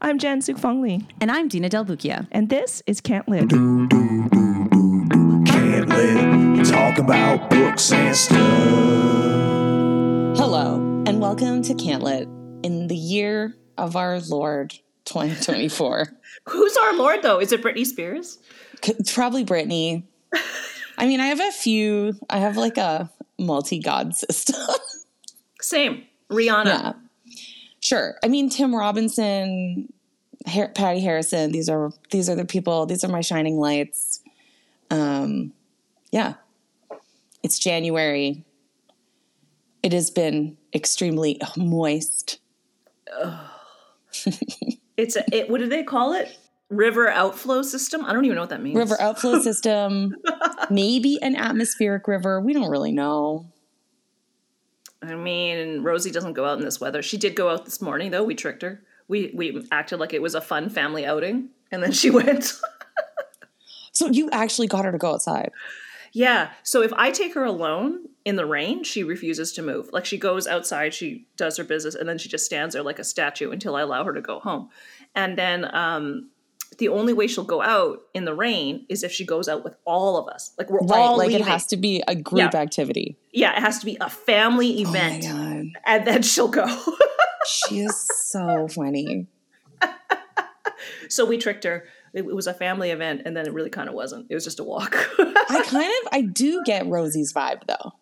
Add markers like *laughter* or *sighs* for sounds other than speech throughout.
I'm Jen Sookfong Lee, And I'm Dina Del Bucchia. and this is Can't Lit. Can't Lit. Talk about books and stuff. Hello, and welcome to Can't Lit in the year of our Lord 2024. *laughs* Who's our Lord, though? Is it Britney Spears? C- it's probably Britney. *laughs* I mean, I have a few, I have like a multi god system. *laughs* Same. Rihanna. yeah. Sure. I mean, Tim Robinson, Har- Patty Harrison, these are these are the people, these are my shining lights. Um, yeah. It's January. It has been extremely moist. It's a, it, what do they call it? River outflow system? I don't even know what that means. river outflow *laughs* system, maybe an atmospheric river. We don't really know. I mean, Rosie doesn't go out in this weather. She did go out this morning, though. We tricked her. We we acted like it was a fun family outing, and then she *laughs* went. So you actually got her to go outside. yeah. So if I take her alone in the rain, she refuses to move. Like she goes outside, she does her business, and then she just stands there like a statue until I allow her to go home. And then um, the only way she'll go out in the rain is if she goes out with all of us. Like we're Right, all like leaving. it has to be a group Yeah. activity. yeah, it has to be a family Oh event, god, and then she'll go. *laughs* she is so funny. so we tricked her. It, it was a family event, and then it really kind of wasn't. It was just a walk. I *laughs* kind of, I do get Rosie's vibe though.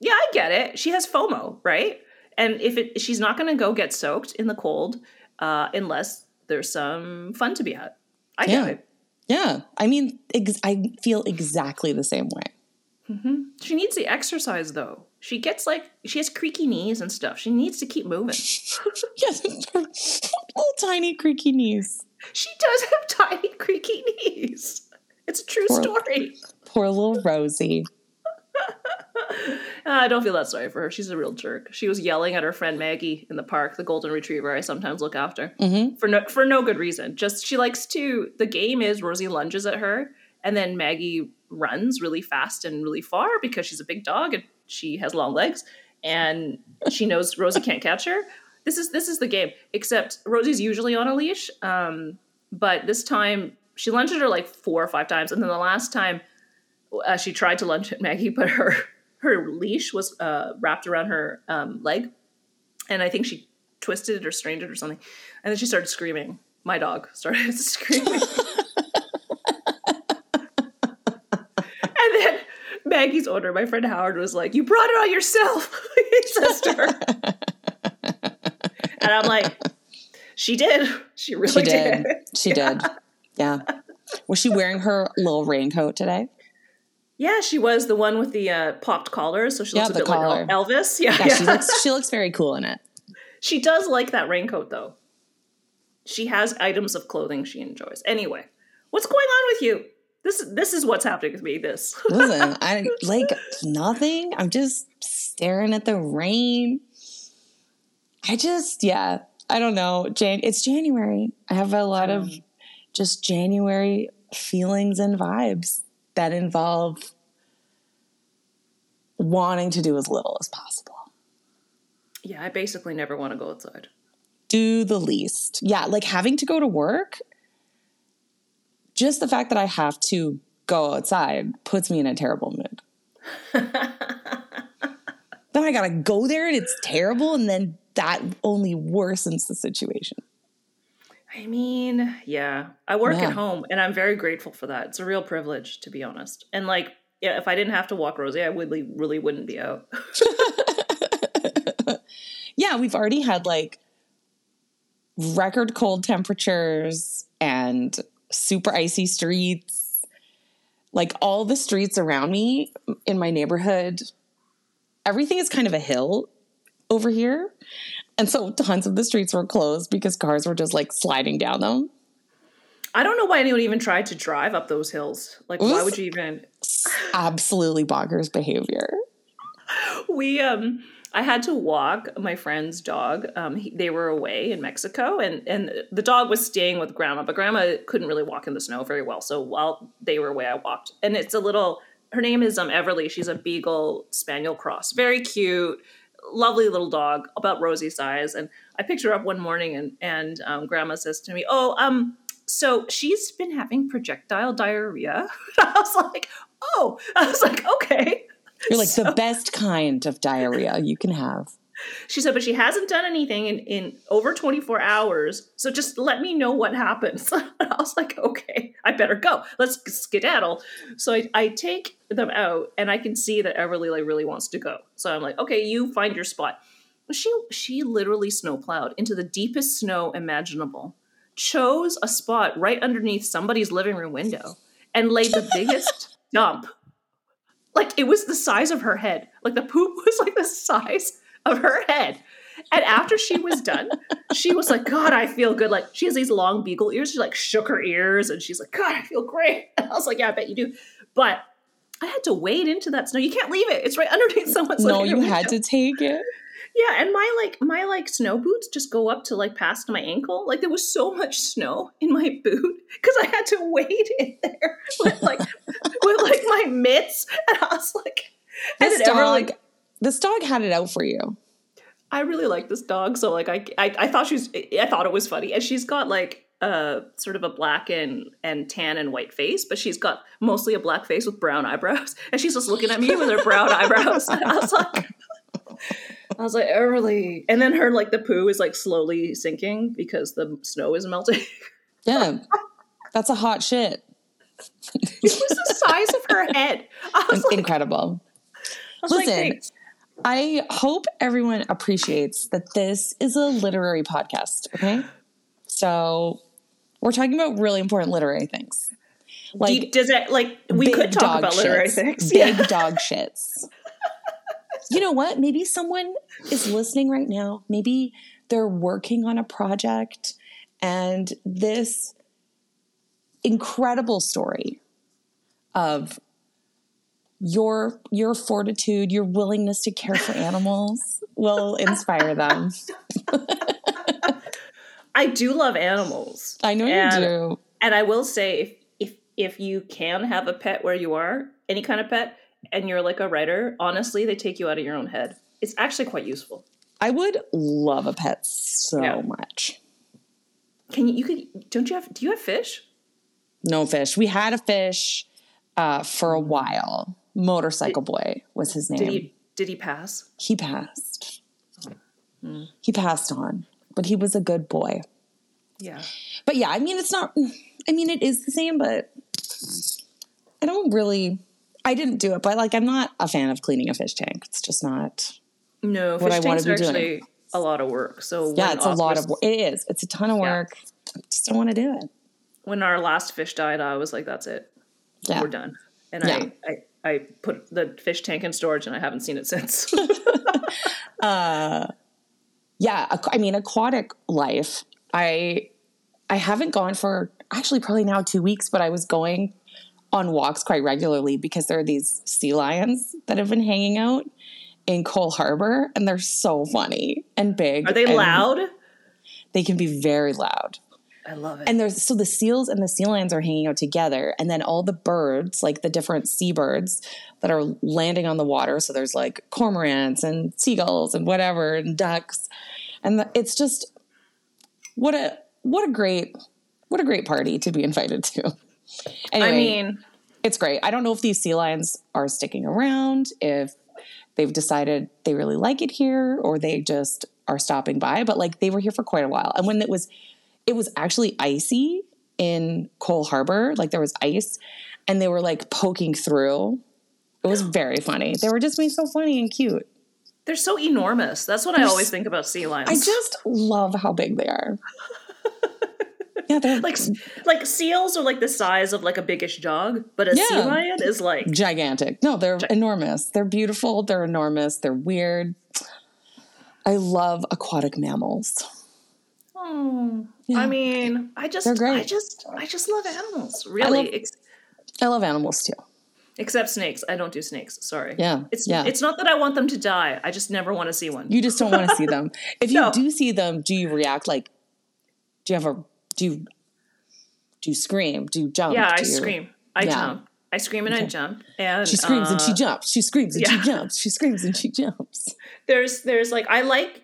yeah, I get it. She has FOMO, right? And if it, she's not going to go get soaked in the cold uh, unless there's some fun to be had. I Yeah. get it. Yeah, I mean, ex- I feel exactly the same way. Mm-hmm. She needs the exercise though. She gets like she has creaky knees and stuff. She needs to keep moving. *laughs* Yes, *laughs* little tiny creaky knees. she does have tiny creaky knees. It's a true Poor- story. Poor little Rosie. Uh, I don't feel that sorry for her. She's a real jerk. She was yelling at her friend Maggie in the park, the golden retriever I sometimes look after, Mhm. for no for no good reason. Just she likes to. The game is Rosie lunges at her, and then Maggie runs really fast and really far because she's a big dog and she has long legs, and she knows Rosie can't catch her. This is this is the game. Except Rosie's usually on a leash, um, but this time she lunged at her like four or five times, and then the last time uh, she tried to lunge at Maggie, but her her leash was uh, wrapped around her um, leg, and I think she twisted it or strained it or something, and then she started screaming. My dog *laughs* started screaming, and then Maggie's owner, my friend Howard, was like, "You brought it on yourself," *laughs* he says to her, and I'm like, "She did. She really She did. did. She did. *laughs* Yeah. Was she wearing her little raincoat today? Yeah, she was the one with the uh, popped collars, so she Yeah, looks a bit collar. like Elvis. Yeah, *laughs* Yeah, yeah. she looks she looks very cool in it. She does like that raincoat though. She has items of clothing she enjoys. Anyway, what's going on with you? This this is what's happening with me. This. *laughs* Listen, I like nothing. I'm just staring at the rain. I just, yeah, I don't know. Jan- it's January. I have a lot of just January feelings and vibes that involve wanting to do as little as possible. yeah, I basically never want to go outside. Do the least. Yeah, like having to go to work, just the fact that I have to go outside puts me in a terrible mood. *laughs* then I gotta go there and it's terrible, and then that only worsens the situation. I mean, yeah, I work Yeah. at home, and I'm very grateful for that. It's a real privilege, to be honest. And like, yeah, if I didn't have to walk Rosie, I really, really wouldn't be out. *laughs* Yeah, we've already had like record cold temperatures and super icy streets. Like all the streets around me in my neighborhood, everything is kind of a hill over here. And so tons of the streets were closed because cars were just like sliding down them. I don't know why anyone even tried to drive up those hills. Like, why would you even? Absolutely bonkers behavior. *laughs* we um I had to walk my friend's dog. Um, he, they were away in Mexico, and and the dog was staying with grandma, but grandma couldn't really walk in the snow very well. So while they were away, I walked, and it's a little. Her name is um Everly. She's a Beagle Spaniel cross, very cute, lovely little dog, about Rosie size. And I picked her up one morning and and um, grandma says to me, "Oh, um, so she's been having projectile diarrhea." *laughs* I was like, "Oh," *laughs* I was like, "Okay." You're like So- the best kind of diarrhea you can have. She said, but she hasn't done anything in, in over 24 hours. So just let me know what happens. *laughs* I was like, okay, I better go. Let's skedaddle. So I, I take them out and I can see that Everly like really wants to go. So I'm like, okay, you find your spot. She she literally snowplowed into the deepest snow imaginable, chose a spot right underneath somebody's living room window, and laid the biggest *laughs* dump. Like it was the size of her head. Like the poop *laughs* was like the size of her head. And after she was done, she was like, God, I feel good. Like she has these long beagle ears. She like shook her ears and she's like, God, I feel great. *laughs* And I was like, Yeah, I bet you do. But I had to wade into that snow. You can't leave it. It's right underneath someone's No, you had window. to take it. Yeah, and my like my like snow boots just go up to like past my ankle. Like there was so much snow in my boot because I had to wade in there *laughs* with like with like my mitts, and I was like, This then everyone, dog, this dog had it out for you. I really like this dog, so like I, I I thought she was I thought it was funny, and she's got like uh sort of a black and and tan and white face, but she's got mostly a black face with brown eyebrows, *laughs* and she's just looking at me with her brown *laughs* eyebrows. And I was like, I was like, early, and then her like the poo is like slowly sinking because the snow is melting. *laughs* Yeah, that's a hot shit. it was the size of her head. I was like, Incredible. I was Listen, thanks. I hope everyone appreciates that this is a literary podcast. Okay, so we're talking about really important literary things. Like, you- does it like we could talk about literary things? Big Yeah. dog shits. You know what? Maybe someone is listening right now. Maybe they're working on a project and this incredible story of your your fortitude, your willingness to care for animals *laughs* will inspire them. *laughs* I do love animals. I know you And- do. And I will say, if if if you can have a pet where you are, any kind of pet, and you're like a writer, honestly, they take you out of your own head. It's actually quite useful. I would love a pet so Yeah. much. Can you? You could? Don't you have? Do you have fish? No fish. We had a fish uh, for a while. Motorcycle Boy was his name. Did he? Did he pass? he passed. Hmm. He passed on, but he was a good boy. Yeah. But yeah, I mean, it's not, I mean, it is the same, but I don't really, I didn't do it, but like, I'm not a fan of cleaning a fish tank. It's just not, No, What fish I are be doing. actually a lot of work. So yeah, it's a lot of work. It is. It's a ton of Yeah. work. I just don't want to do it. When our last fish died, I was like, "That's it, Yeah. we're done." And Yeah. I, I I put the fish tank in storage, and I haven't seen it since. *laughs* *laughs* uh yeah i mean aquatic life i i haven't gone for actually probably now two weeks but i was going on walks quite regularly because there are these sea lions that have been hanging out in Coal Harbour and they're so funny and big. Are they loud? They can be very loud. I love it. And there's so the seals and the sea lions are hanging out together, and then all the birds, like the different seabirds that are landing on the water. So there's like cormorants and seagulls and whatever and ducks, and the, it's just what a what a great what a great party to be invited to. Anyway, I mean, it's great. I don't know if these sea lions are sticking around, if they've decided they really like it here, or they just are stopping by. But like they were here for quite a while, and when it was, it was actually icy in Coal Harbour. Like there was ice, and they were like poking through. It was *gasps* very funny. They were just being so funny and cute. they're so enormous. That's what I always think about sea lions. I just love how big they are. *laughs* yeah, they're like like seals are like the size of like a biggish dog, but a sea lion is like gigantic. No, they're enormous. They're beautiful. They're enormous. They're weird. I love aquatic mammals. oh. Yeah. I mean, I just. I just I just love animals. Really. love- Ex- I love animals too. except snakes. I don't do snakes. Sorry. Yeah, It's yeah. it's not that I want them to die. I just never want to see one. You just don't want to see them. *laughs* If you No. do see them, do you react like? Do you have a do? You, do you scream? Do you jump? yeah, I you- scream. I Yeah. jump. I scream and I jump. And She screams and she uh, jumps. She screams and she jumps. She screams and she jumps. there's there's like I like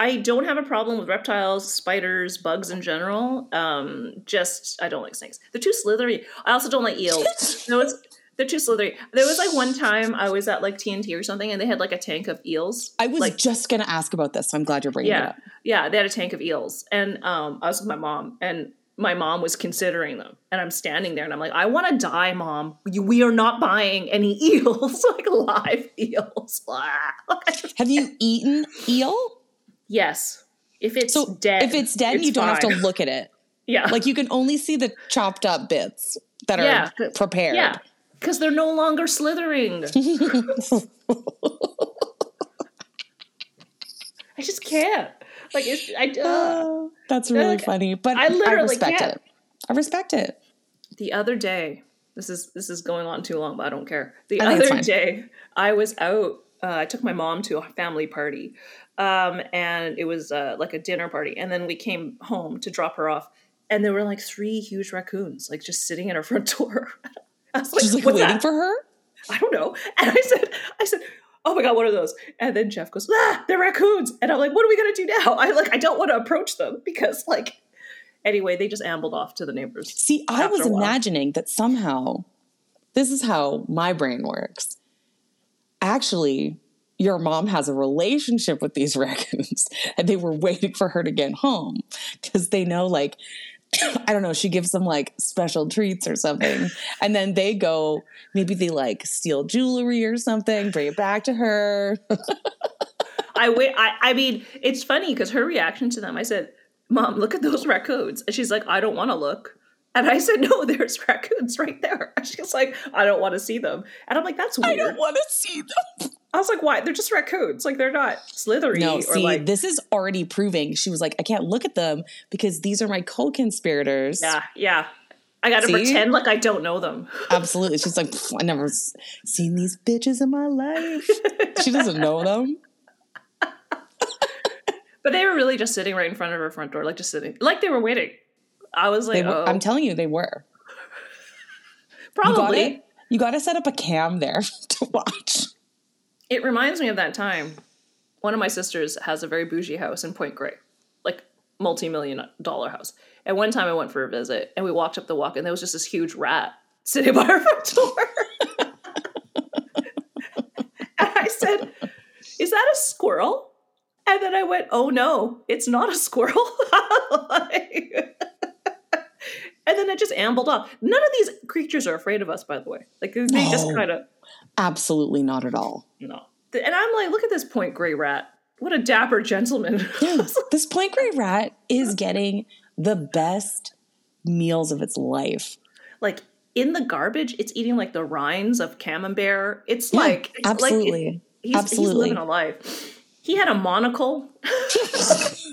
I don't have a problem with reptiles, spiders, bugs in general. Um, just I don't like snakes. They're too slithery. I also don't like eels. *laughs* no, it's they're too slithery. There was like one time I was at like T&T or something, and they had like a tank of eels. I was like just gonna ask about this. So I'm glad you're bringing it up. yeah, they had a tank of eels, and um, I was with my mom, and my mom was considering them, and I'm standing there, and I'm like, I want to die, mom. We are not buying any *laughs* eels, *laughs* like live eels. Have you eaten eel? Yes, if it's So dead, if it's dead, you don't have to look at it. *laughs* Yeah, Like you can only see the chopped up bits that are Yeah. prepared. yeah, because they're no longer slithering. *laughs* I just can't. Like it's I. Uh. Oh, that's really Like, funny. But I I, literally respect can't. it. I respect it. the other day this is this is going on too long but i don't care the I other day i was out uh, i took my mom to a family party um, and it was uh, like a dinner party. And then we came home to drop her off. And there were like three huge raccoons like just sitting at her *laughs* front door. I was like, She's like "What's waiting that?" for her. i don't know. And i said i said oh my god what are those? And then jeff goes ah they're raccoons. And i'm like what are we gonna do now? I like i don't want to approach them because like anyway they just ambled off to the neighbors See, I was imagining that somehow this is how my brain works. Actually, your mom has a relationship with these *laughs* raccoons and they were waiting for her to get home because they know, like, *clears throat* I don't know, she gives them like special treats or something. And then they go, maybe they like steal jewelry or something, bring it back to her. I wait. I, I mean, it's funny because her reaction to them. I said, "Mom, look at those raccoons," and she's like, "I don't want to look." And I said, "No, there's raccoons right there." *laughs* She's like, "I don't want to see them." And I'm like, "That's weird. I don't want to see them. I was like, "Why? They're just raccoons. Like they're not slithery No, or see, like." this is already proving she was like, I can't look at them because these are my co conspirators. yeah, yeah. I got to pretend like I don't know them. *laughs* Absolutely. She's like, I never seen these bitches in my life. she doesn't know them. *laughs* But they were really just sitting right in front of her front door, like just sitting, like they were waiting. I was like, were, oh, I'm telling you, they were. *laughs* Probably. You got to set up a cam there *laughs* to watch. It reminds me of that time. One of my sisters has a very bougie house in Point Grey, like multi-million dollar house. And one time I went for a visit, and we walked up the walk, and there was just this huge rat *laughs* sitting by her front door. and I said, "Is that a squirrel?" And then I went, "Oh no, it's not a squirrel." Like- and then it just ambled off. None of these creatures are afraid of us, by the way. Like they just kind of Absolutely not at all. no. And I'm like, look at this Point Grey rat. What a dapper gentleman. *laughs* Yeah. this Point Grey rat is getting the best meals of its life. like in the garbage, it's eating like the rinds of camembert. It's Yeah, like it's like it- absolutely. he's, he's Absolutely. living a life. He had a monocle. *laughs* *laughs*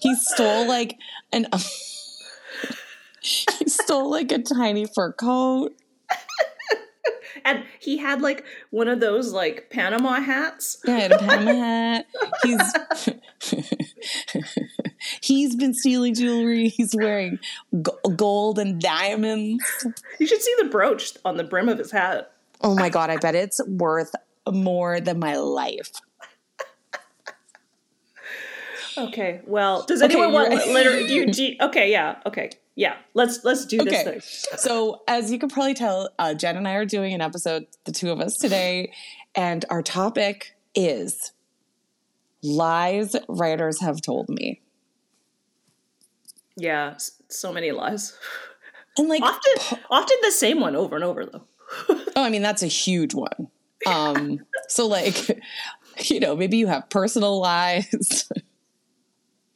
He stole like an. *laughs* he stole like a tiny fur coat. And he had like one of those like Panama hats. Yeah, had a Panama hat. He's *laughs* he's been stealing jewelry. He's wearing go- gold and diamonds. You should see the brooch on the brim of his hat. Oh my god! I bet it's worth more than my life. Okay, well, does Okay, anyone want *laughs* you're- later? Do you, do you- okay, yeah, okay, yeah. Let's let's do this Okay. thing. So, as you can probably tell, uh, Jen and I are doing an episode, the two of us today, and our topic is lies writers have told me. Yeah, so many lies. And like, Often, often the same one over and over though. *laughs* oh, I mean, that's a huge one. Um, so like, *laughs* you know, maybe you have personal lies.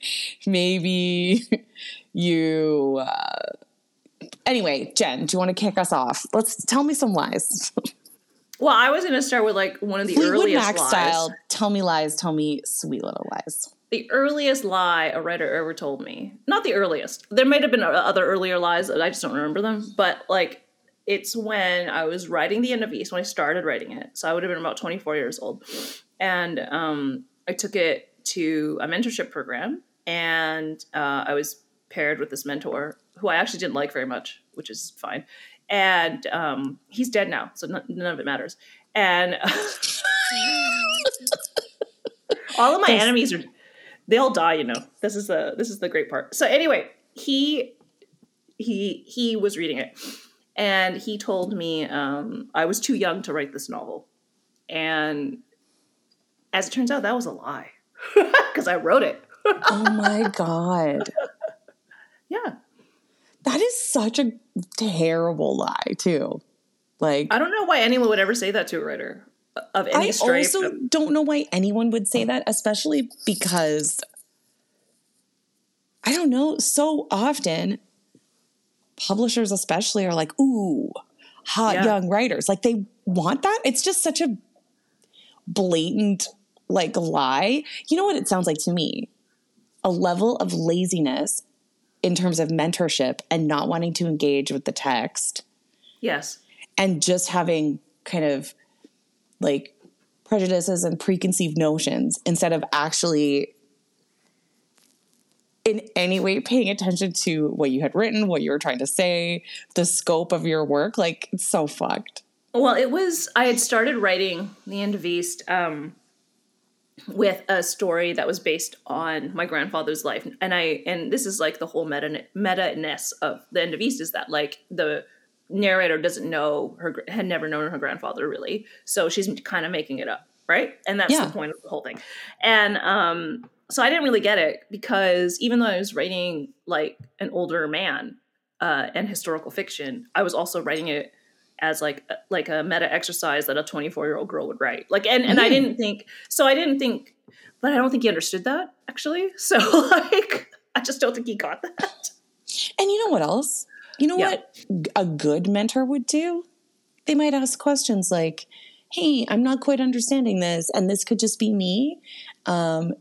*laughs* maybe you. Uh, anyway, Jen, do you want to kick us off? Let's tell me some lies. *laughs* Well, I was going to start with like one of the Fleetwood earliest Mac lies. style. Tell me lies. Tell me sweet little lies. The earliest lie a writer ever told me. Not the earliest. There might have been other earlier lies. I just don't remember them. But like, it's when I was writing the end of East when I started writing it. So I would have been about 24 years old, and um, I took it to a mentorship program, and uh, I was paired with this mentor who I actually didn't like very much, which is fine. And um, he's dead now, so none, none of it matters. And *laughs* all of my enemies are they all die you know. This is the this is the great part. So anyway he he he was reading it. And he told me um, i was too young to write this novel. And as it turns out that was a lie *laughs* because i wrote it oh my *laughs* god. yeah That is such a terrible lie, too. Like i don't know why anyone would ever say that to a writer uh, of any story. I stripe also don't know why anyone would say that, especially because I don't know, so often publishers especially are like, ooh, hot Yeah. young writers. Like they want that. It's just such a blatant like lie. You know what it sounds like to me? A level of laziness in terms of mentorship and not wanting to engage with the text yes and just having kind of like prejudices and preconceived notions instead of actually in any way paying attention to what you had written, what you were trying to say, the scope of your work. Like it's so fucked. Well, it was. I had started writing the End of East um, with a story that was based on my grandfather's life, and I and this is like the whole meta meta ness of the End of East is that like the narrator doesn't know her had never known her grandfather really, so she's kind of making it up, right? And that's Yeah. the point of the whole thing. And um, so I didn't really get it because even though I was writing like an older man uh, and historical fiction, I was also writing it as like like a meta exercise that a 24 year old girl would write like and and i Mm. didn't think so i didn't think but i don't think he understood that actually *laughs* so like i just don't think he got that And you know what else? You know Yeah. what a good mentor would do? They might ask questions like, "Hey, I'm not quite understanding this, and this could just be me. Um,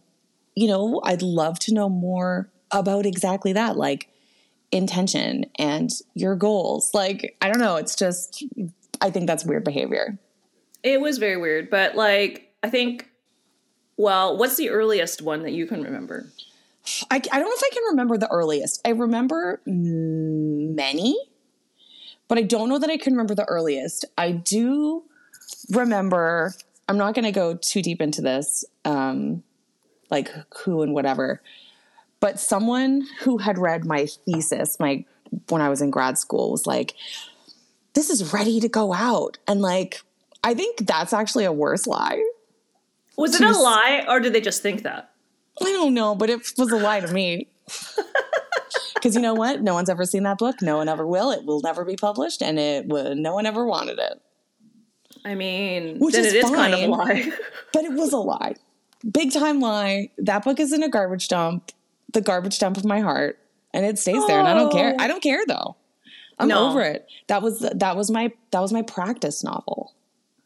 you know, I'd love to know more about exactly that, like intention and your goals. Like, I don't know. It's just, I think that's weird behavior. it was very weird but like i think well what's the earliest one that you can remember I, I don't know if I can remember the earliest. I remember many, but I don't know that I can remember the earliest. I do remember, I'm not going to go too deep into this, um, like who and whatever, but someone who had read my thesis, my when I was in grad school, was like, "This is ready to go out," and like, I think that's actually a worse lie. was it a lie or did they just think that I don't know, but it was a lie to me. *laughs* Because you know what? No one's ever seen that book. No one ever will. It will never be published, and it would. No one ever wanted it. i mean Which is it is kind of a lie But it was a lie. Big time lie. That book is in a garbage dump. The garbage dump of my heart, and it stays there. And I don't care. Oh. I don't care though. I'm No. over it. That was that was my that was my practice novel.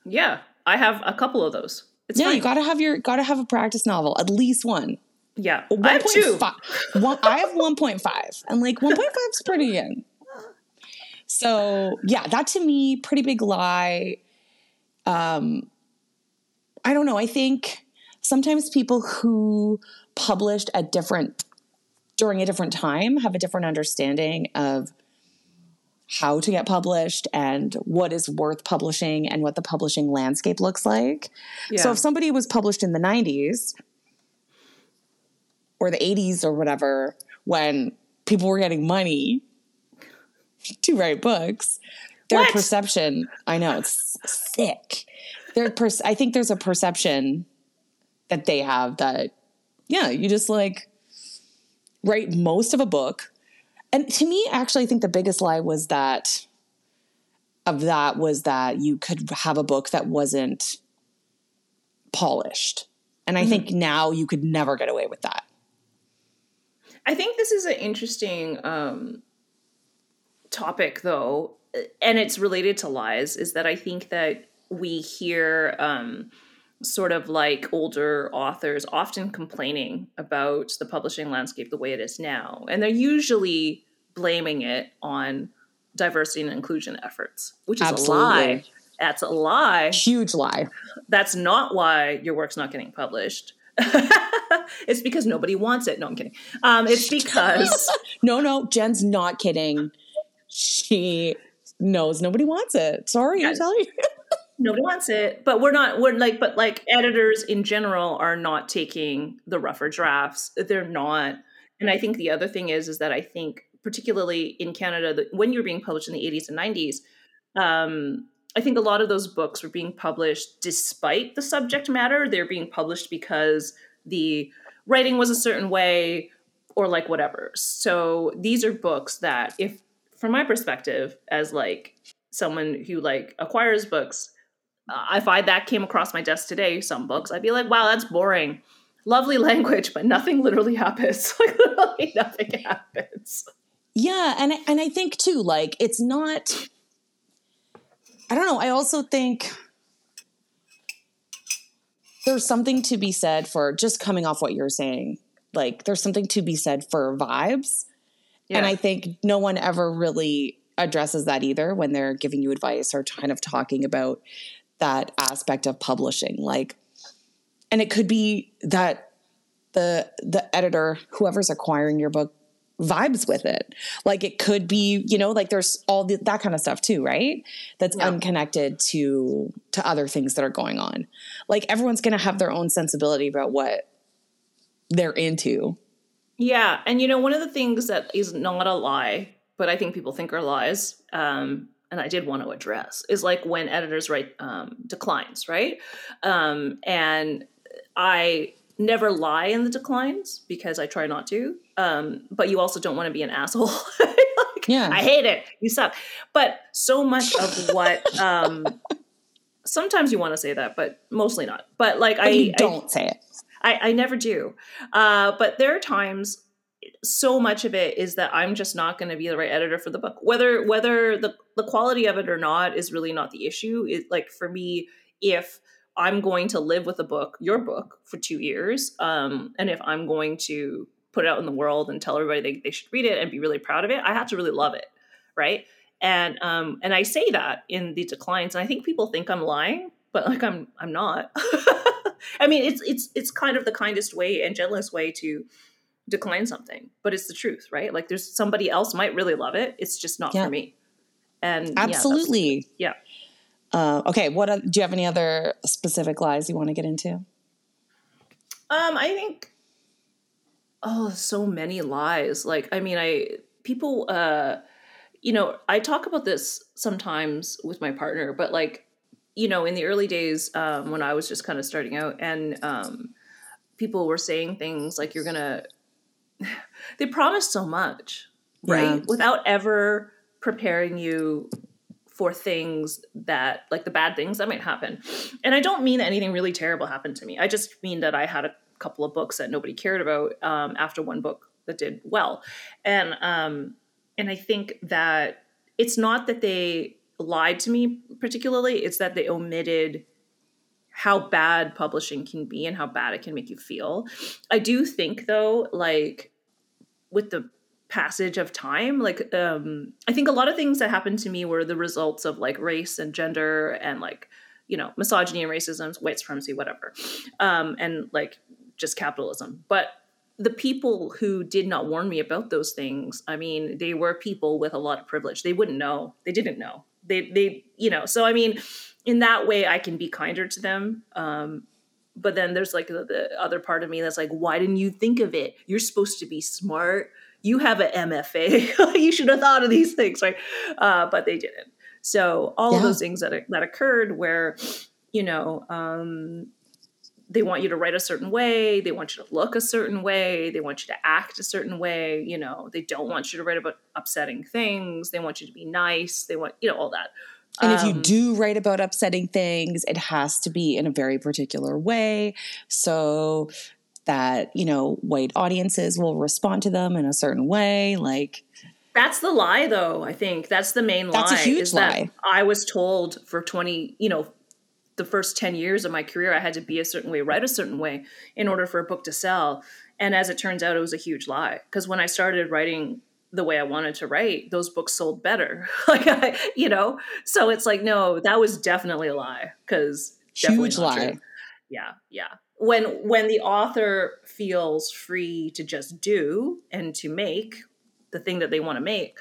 yeah i have a couple of those it's yeah, fine. you gotta have your gotta have a practice novel, at least one. yeah 1. i have two 1.5 One, I have 1.5, and like 1.5 is pretty good. So yeah, that to me, pretty big lie. Um, I don't know. I think sometimes people who published at different during a different time have a different understanding of how to get published and what is worth publishing and what the publishing landscape looks like. yeah. So if somebody was published in the 90s or the 80s or whatever, when people were getting money to write books, their What? perception, I know, it's sick. Their per- I think there's a perception that they have that, yeah, you just like write most of a book. And to me, actually, I think the biggest lie was that of that was that you could have a book that wasn't polished. And I think now you could never get away with that. I think this is an interesting um, topic, though, and it's related to lies. Is that I think that we hear um, sort of like older authors often complaining about the publishing landscape the way it is now, and they're usually blaming it on diversity and inclusion efforts, which is a lie. That's a lie. Huge lie. That's not why your work's not getting published. *laughs* it's because nobody wants it. No, I'm kidding. Um, it's *laughs* because No, no, Jen's not kidding. She knows nobody wants it. Sorry, Yes. tell you. *laughs* nobody wants it. But we're not we're like but like editors in general are not taking the rougher drafts. They're not. And i think the other thing is is that i think particularly in canada that when you were being published in the 80s and 90s um, i think a lot of those books were being published despite the subject matter. They're being published because the writing was a certain way or like whatever. So these are books that if from my perspective as like someone who like acquires books uh, if I that came across my desk today, some books, I'd be like, wow, that's boring. Lovely *laughs* language, but nothing literally happens. *laughs* like literally nothing happens. Yeah, and and I think too, like it's not. I don't know. I also think there's something to be said for just coming off what you're saying. Like there's something to be said for vibes, yeah. and I think no one ever really addresses that either when they're giving you advice or kind of talking about that aspect of publishing like and it could be that the the editor whoever's acquiring your book vibes with it. Like it could be you know like there's all the, that kind of stuff too right? That's yeah. unconnected to to other things that are going on. Like everyone's going to have their own sensibility about what they're into. Yeah and you know one of the things that is not a lie but i think people think are lies um, and I did want to address is like when editors write um, declines, right? Um, and I never lie in the declines because I try not to. Um, but you also don't want to be an asshole. *laughs* like, yeah, I hate it. You suck. But so much of what um, sometimes you want to say that, but mostly not. But like but I don't I, say it. I, I never do. Uh, but there are times so much of it is that I'm just not going to be the right editor for the book. Whether whether the the quality of it or not is really not the issue. It like for me, if I'm going to live with a book, your book, for two years, um, and if I'm going to put it out in the world and tell everybody they, they should read it and be really proud of it, I have to really love it, right? And um, and I say that in the declines, and I think people think I'm lying, but like I'm I'm not. *laughs* I mean, it's it's it's kind of the kindest way and gentlest way to decline something, but it's the truth, right? Like there's somebody else might really love it. It's just not yeah. for me. And absolutely. Yeah. yeah. Uh, okay. What do you have any other specific lies you want to get into? Um, I think, oh, so many lies. Like, I mean, I, people, uh, you know, I talk about this sometimes with my partner, but like, you know, in the early days um, when I was just kind of starting out and, um, people were saying things like you're gonna *sighs* they promise so much, right? Yeah. Without ever preparing you for things that like the bad things that might happen. And I don't mean that anything really terrible happened to me. I just mean that I had a couple of books that nobody cared about um, after one book that did well. And um, and I think that it's not that they lied to me particularly, it's that they omitted how bad publishing can be and how bad it can make you feel. I do think though, like with the passage of time, like um I think a lot of things that happened to me were the results of like race and gender and like, you know, misogyny and racism, white supremacy, whatever. Um and like just capitalism. But the people who did not warn me about those things, I mean, they were people with a lot of privilege. They wouldn't know. They didn't know. They they, you know, so I mean, in that way i can be kinder to them um, but then there's like the, the, other part of me that's like why didn't you think of it? You're supposed to be smart. You have an mfa *laughs* you should have thought of these things right? Uh, but they didn't. So all yeah. of those things that, that occurred where you know um, they want you to write a certain way they want you to look a certain way they want you to act a certain way you know they don't want you to write about upsetting things they want you to be nice they want you know all that and um, if you um, do write about upsetting things, it has to be in a very particular way so that, you know, white audiences will respond to them in a certain way. Like, that's the lie, though. I think that's the main that's lie. That's a huge lie. I was told for 20, you know, the first 10 years of my career, I had to be a certain way, write a certain way in order for a book to sell. And as it turns out, it was a huge lie. Because when I started writing the way I wanted to write, those books sold better. *laughs* like I, you know, so it's like, no, that was definitely a lie because huge lie. True. Yeah, yeah. When when the author feels free to just do and to make the thing that they want to make,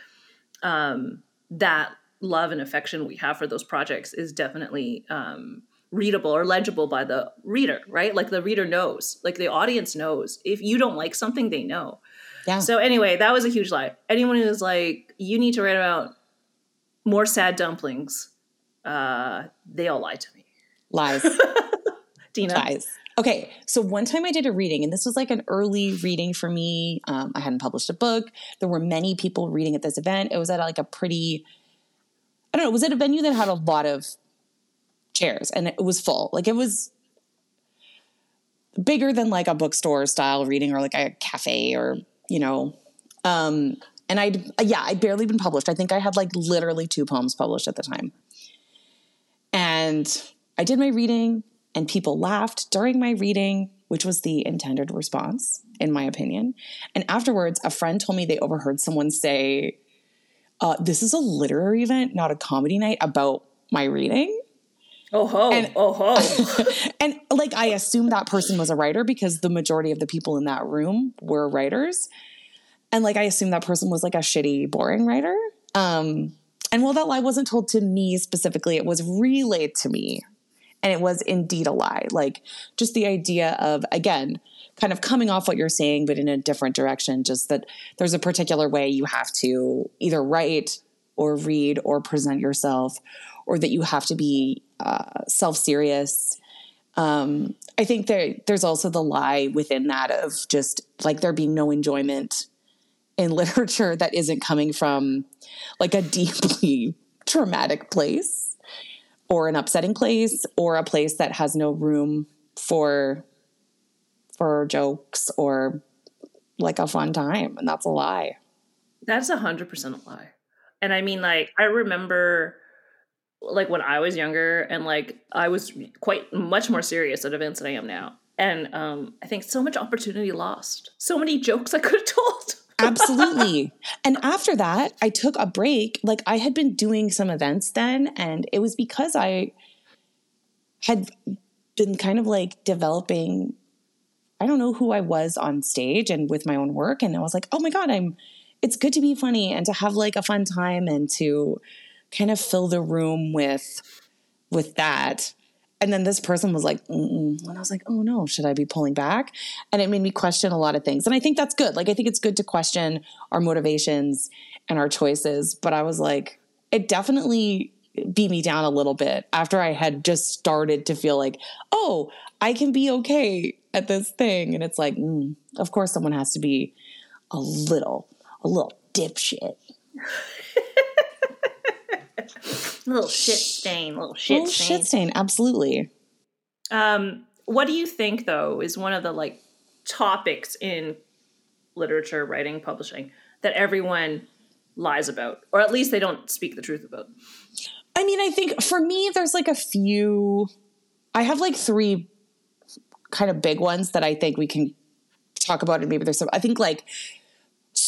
um, that love and affection we have for those projects is definitely um, readable or legible by the reader, right? Like the reader knows, like the audience knows. If you don't like something, they know. Yeah. So anyway, that was a huge lie. Anyone who's like, you need to write about more sad dumplings, uh, they all lied to me. Lies. *laughs* Dina. Lies. Okay, so one time I did a reading, and this was like an early reading for me. Um, I hadn't published a book. There were many people reading at this event. It was at like a pretty, I don't know, it was at a venue that had a lot of chairs, and it was full. Like it was bigger than like a bookstore style reading or like a cafe or you know. Um, and I'd yeah, I'd barely been published. I think I had like literally two poems published at the time, and I did my reading and people laughed during my reading, which was the intended response, in my opinion. And afterwards, a friend told me they overheard someone say, uh, This is a literary event, not a comedy night about my reading. Oh ho. And- oh ho. *laughs* And like, I assumed that person was a writer because the majority of the people in that room were writers. And like, I assumed that person was like a shitty, boring writer. Um, and while that lie wasn't told to me specifically, it was relayed to me and it was indeed a lie. Like just the idea of again, kind of coming off what you're saying, but in a different direction. Just that there's a particular way you have to either write or read or present yourself, or that you have to be uh, self serious. Um, I think there there's also the lie within that of just like there being no enjoyment in *laughs* literature that isn't coming from like a deeply *laughs* traumatic place or an upsetting place or a place that has no room for for jokes or like a fun time and that's a lie That's a hundred percent a lie. And I mean, like, I remember like when I was younger and like I was quite much more serious at events than I am now. And um, I think so much opportunity lost. So many jokes I could have told. *laughs* absolutely and after that i took a break like i had been doing some events then and it was because i had been kind of like developing i don't know who i was on stage and with my own work and i was like oh my god i'm it's good to be funny and to have like a fun time and to kind of fill the room with with that. And then this person was like Mm-mm. and i was like oh no should i be pulling back? And it made me question a lot of things. And i think that's good. Like i think it's good to question our motivations and our choices. But i was like it definitely beat me down a little bit after i had just started to feel like oh i can be okay at this thing. And it's like mm, of course someone has to be a little a little dipshit little shit stain, little shit little stain. shit stain absolutely Um, what do you think though is one of the like topics in literature, writing, publishing that everyone lies about, or at least they don't speak the truth about? I mean, I think for me, there's like a few. I have like three kind of big ones that I think we can talk about, and maybe there's some. I think like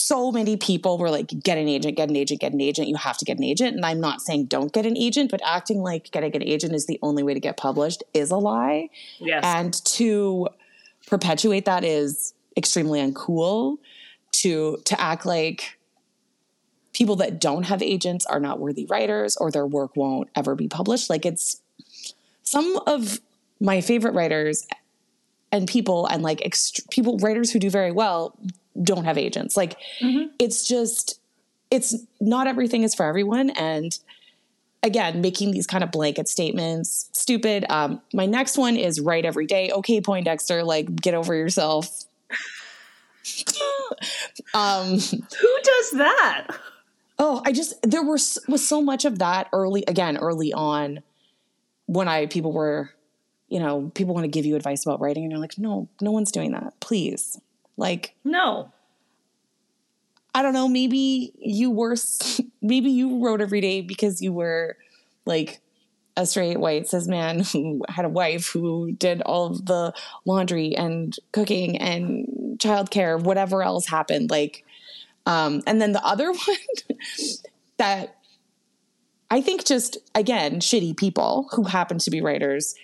so many people were like, get an agent, get an agent, get an agent. You have to get an agent. And I'm not saying don't get an agent, but acting like getting an agent is the only way to get published is a lie. Yes. And to perpetuate that is extremely uncool. To to act like people that don't have agents are not worthy writers or their work won't ever be published. Like it's some of my favorite writers and people and like ext- people writers who do very well don't have agents. Like it's just it's not everything is for everyone. And again making these kind of blanket statements stupid. Um my next one is write every day. Okay poindexter like get over yourself. *laughs* Um Who does that? Oh, I just there was was so much of that early again early on when I people were you know people want to give you advice about writing and you're like no no one's doing that. Please like No. I don't know maybe you were *laughs* maybe you wrote every day because you were like a straight white cis man who had a wife who did all of the laundry and cooking and childcare whatever else happened like um and then the other *laughs* one that I think just again shitty people who happen to be writers.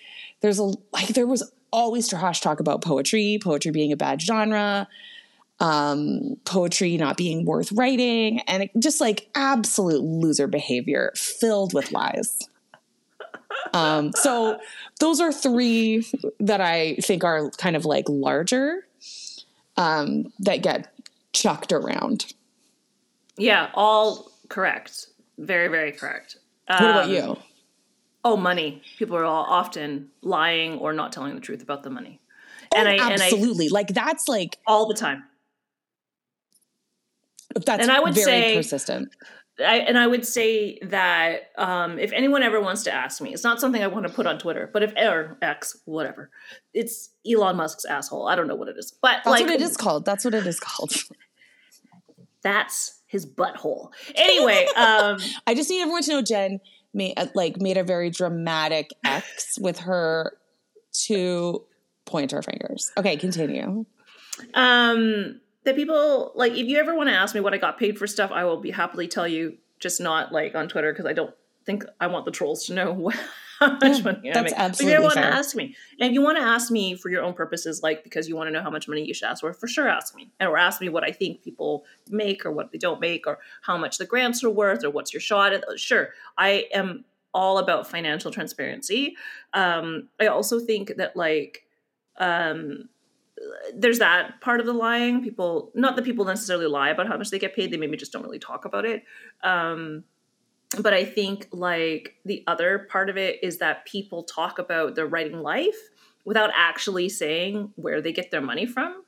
There's a like there was always trash talk about poetry, poetry being a bad genre. um, poetry not being worth writing, and it, just like absolute loser behavior filled with lies. *laughs* Um, so those are three that I think are kind of like larger um, that get chucked around. Yeah, all correct. Very, very correct. What about Um, you? Oh, money. People are all often lying or not telling the truth about the money. Oh, and I and I absolutely. like that's like all the time. that's And I would very say- persistent. I, and I would say that um, if anyone ever wants to ask me, it's not something I want to put on Twitter, but if or X, whatever, it's Elon Musk's asshole. I don't know what it is, but That's like what it is called. That's what it is called. *laughs* that's his butthole. Anyway, *laughs* um, I just need everyone to know Jen made uh, like made a very dramatic X with her two pointer fingers. Okay, continue. um, that people like if you ever want to ask me what I got paid for stuff, I will be happily tell you. Just not like on Twitter because I don't think I want the trolls to know *laughs* *laughs* how much Yeah, money I that's make. absolutely But if you ever want to ask me, and if you want to ask me for your own purposes, like because you want to know how much money you should ask for, for sure ask me, and or ask me what I think people make or what they don't make, or how much the grants are worth, or what's your shot. At, sure, I am all about financial transparency. Um, I also think that like um, there's that part of the lying. People, not that people necessarily lie about how much they get paid, they maybe just don't really talk about it. Um, but I think like the other part of it is that people talk about their writing life without actually saying where they get their money from.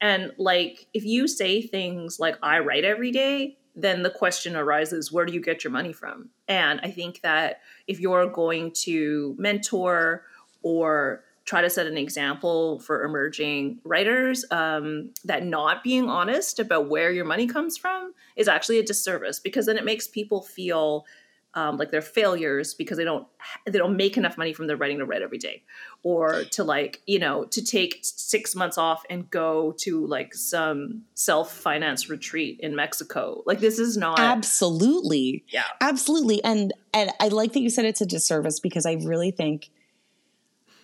And like if you say things like I write every day, then the question arises where do you get your money from? And I think that if you're going to mentor or try to set an example for emerging writers um, that not being honest about where your money comes from is actually a disservice because then it makes people feel um, like they're failures because they don't they don't make enough money from their writing to write every day or to like you know to take six months off and go to like some self-finance retreat in mexico like this is not Absolutely. yeah Absolutely. And and I like that you said it's a disservice because I really think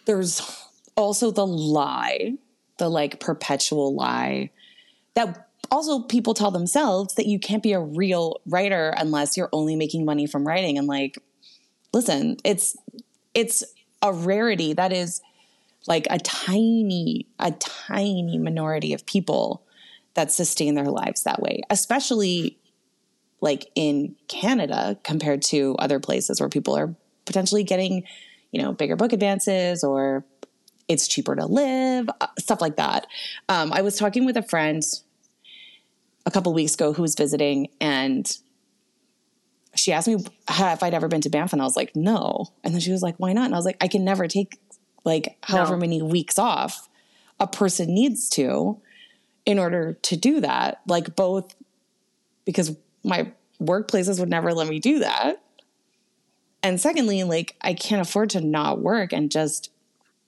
there's also the lie, the like perpetual lie that also people tell themselves that you can't be a real writer unless you're only making money from writing. And like listen, it's it's a rarity that is like a tiny a tiny minority of people that sustain their lives that way, especially like in Canada compared to other places where people are potentially getting, you know, bigger book advances or it's cheaper to live, uh, stuff like that. Um, I was talking with a friend a couple weeks ago who was visiting and she asked me if I'd ever been to Banff and I was like, no. And then she was like, why not? And I was like, I can never take like however No. many weeks off a person needs to in order to do that. Like both because my workplaces would never let me do that. And secondly, like I can't afford to not work and just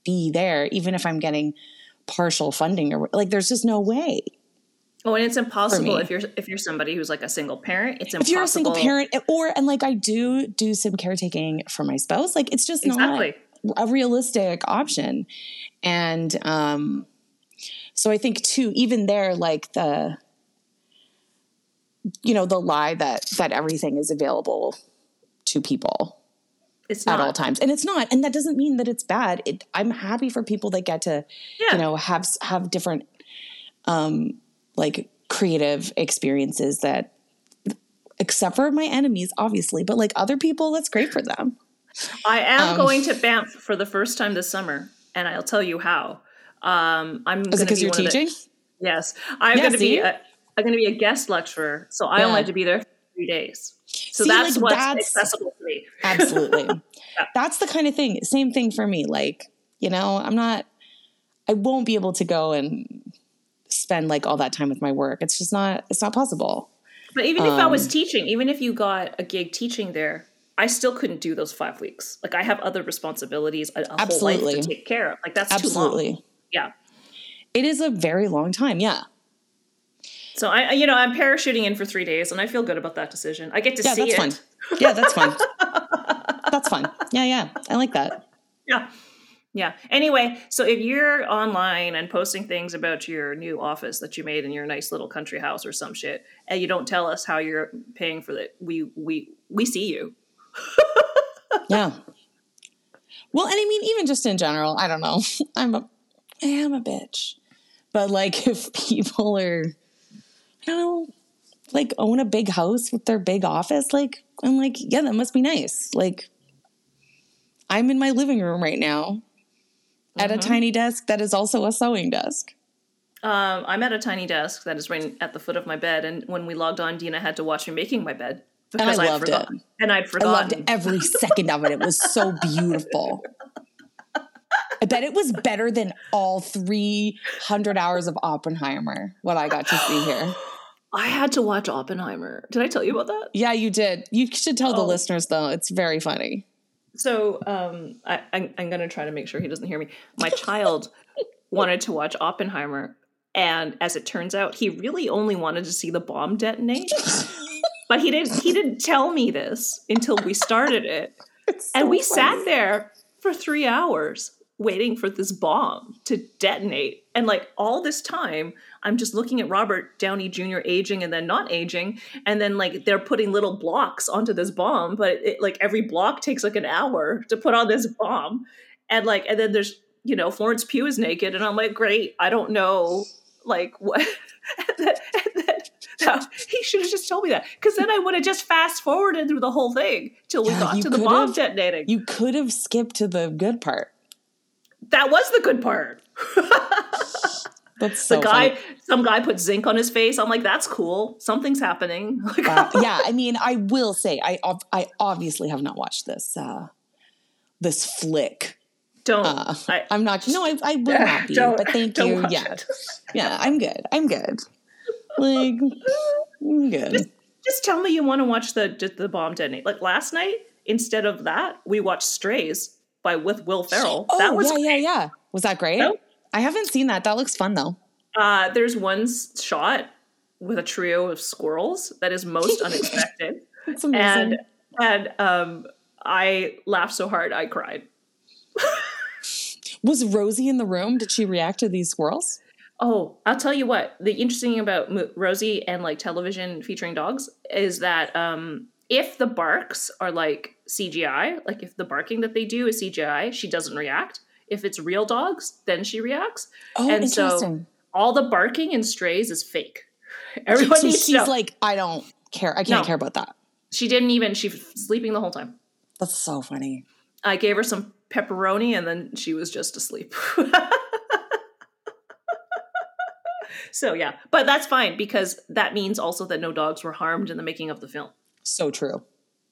be there, even if I'm getting partial funding or like there's just no way. oh and it's impossible if you're if you're somebody who's like a single parent it's impossible. If you're a single parent or and like I do do some caretaking for my spouse, like it's just exactly not a realistic option. And um so I think too, even there, like the you know, the lie that that everything is available to people it's not. at all times and it's not and that doesn't mean that it's bad it, i'm happy for people that get to yeah you know have have different um like creative experiences that except for my enemies obviously but like other people that's great for them I am Um, going to Banff for the first time this summer, and I'll tell you how. Um, I'm is it because be you're of the- teaching yes, I'm Yeah, going to be. A, I'm going to be a guest lecturer, so I Yeah. only have to be there for three days. So See, that's like, what's that's- accessible to me. *laughs* absolutely that's the kind of thing same thing for me like you know i'm not i won't be able to go and spend like all that time with my work it's just not it's not possible But even if I was Um, teaching, even if you got a gig teaching there, I still couldn't do those five weeks. Like I have other responsibilities, a, a whole Absolutely. life to take care of. Like that's too long. absolutely Yeah. it is a very long time yeah So I, you know, I'm parachuting in for three days, and I feel good about that decision. I get to Yeah, see that's it. fun. Yeah, that's fun. *laughs* that's fun. Yeah, yeah. I like that. Yeah. Yeah. Anyway, so if you're online and posting things about your new office that you made in your nice little country house or some shit, and you don't tell us how you're paying for it, we we we see you. *laughs* Yeah. Well, and I mean, even just in general, I don't know. *laughs* I'm a, I am a bitch, but like, if people are, I know, like own a big house with their big office, like, I'm like, yeah, that must be nice. Like, I'm in my living room right now at a tiny desk that is also a sewing desk. Um, I'm at a tiny desk that is right at the foot of my bed, and when we logged on, Dina had to watch me making my bed And I I'd loved it. And I'd I forgotten. loved every second of it. It was so beautiful. I bet it was better than all 300 hours of Oppenheimer, what I got to see here. *laughs* I had to watch Oppenheimer. Did I tell you about that? Yeah, you did. You should tell the Oh. listeners, though. It's very funny. So um, I, I'm, I'm going to try to make sure he doesn't hear me. My child *laughs* wanted to watch Oppenheimer, and as it turns out, he really only wanted to see the bomb detonate. *laughs* but he didn't. He didn't tell me this until we started it, *laughs* It's and we funny. sat there for three hours waiting for this bomb to detonate. And like all this time, I'm just looking at Robert Downey Jr. aging and then not aging, and then like they're putting little blocks onto this bomb, but it, like every block takes like an hour to put on this bomb, and like and then there's you know Florence Pugh is naked, and I'm like, great, I don't know like *laughs* what. and then, and then no, he should have just told me that because then I would have just fast forwarded through the whole thing till we Yeah, got to the bomb detonating. You could have skipped to the good part. That was the good part. *laughs* That's so the guy, funny. some guy put zinc on his face. I'm like, that's cool. Something's happening. *laughs* Uh, yeah, I mean, I will say, I I obviously have not watched this uh, this flick. don't. Uh, I, I'm not. No, I, I will *laughs* not be. Don't- but thank you. Yeah, yeah, I'm good. I'm good. Like, I'm good. just tell me you want to watch the the bomb detonate. Like last night, instead of that, we watched Strays by with Will Ferrell. Oh, that was yeah, yeah, yeah. Was that great? Nope. I haven't seen that. That looks fun though. Uh, there's one shot with a trio of squirrels that is most *laughs* unexpected, It's amazing. and and um, I laughed so hard I cried. Was Rosie in the room? Did she react to these squirrels? Oh, I'll tell you what. The interesting thing about Rosie and like television featuring dogs is that um, if the barks are like CGI, like if the barking that they do is CGI, she doesn't react. If it's real dogs, then she reacts. Oh, And so- interesting. All the barking in Strays is fake. *laughs* Everyone so needs to she's know. like, I don't care. I can't No. care about that. she didn't even. She was sleeping the whole time. That's so funny. I gave her some pepperoni and then she was just asleep. *laughs* so yeah, but that's fine because that means also that no dogs were harmed in the making of the film, So true.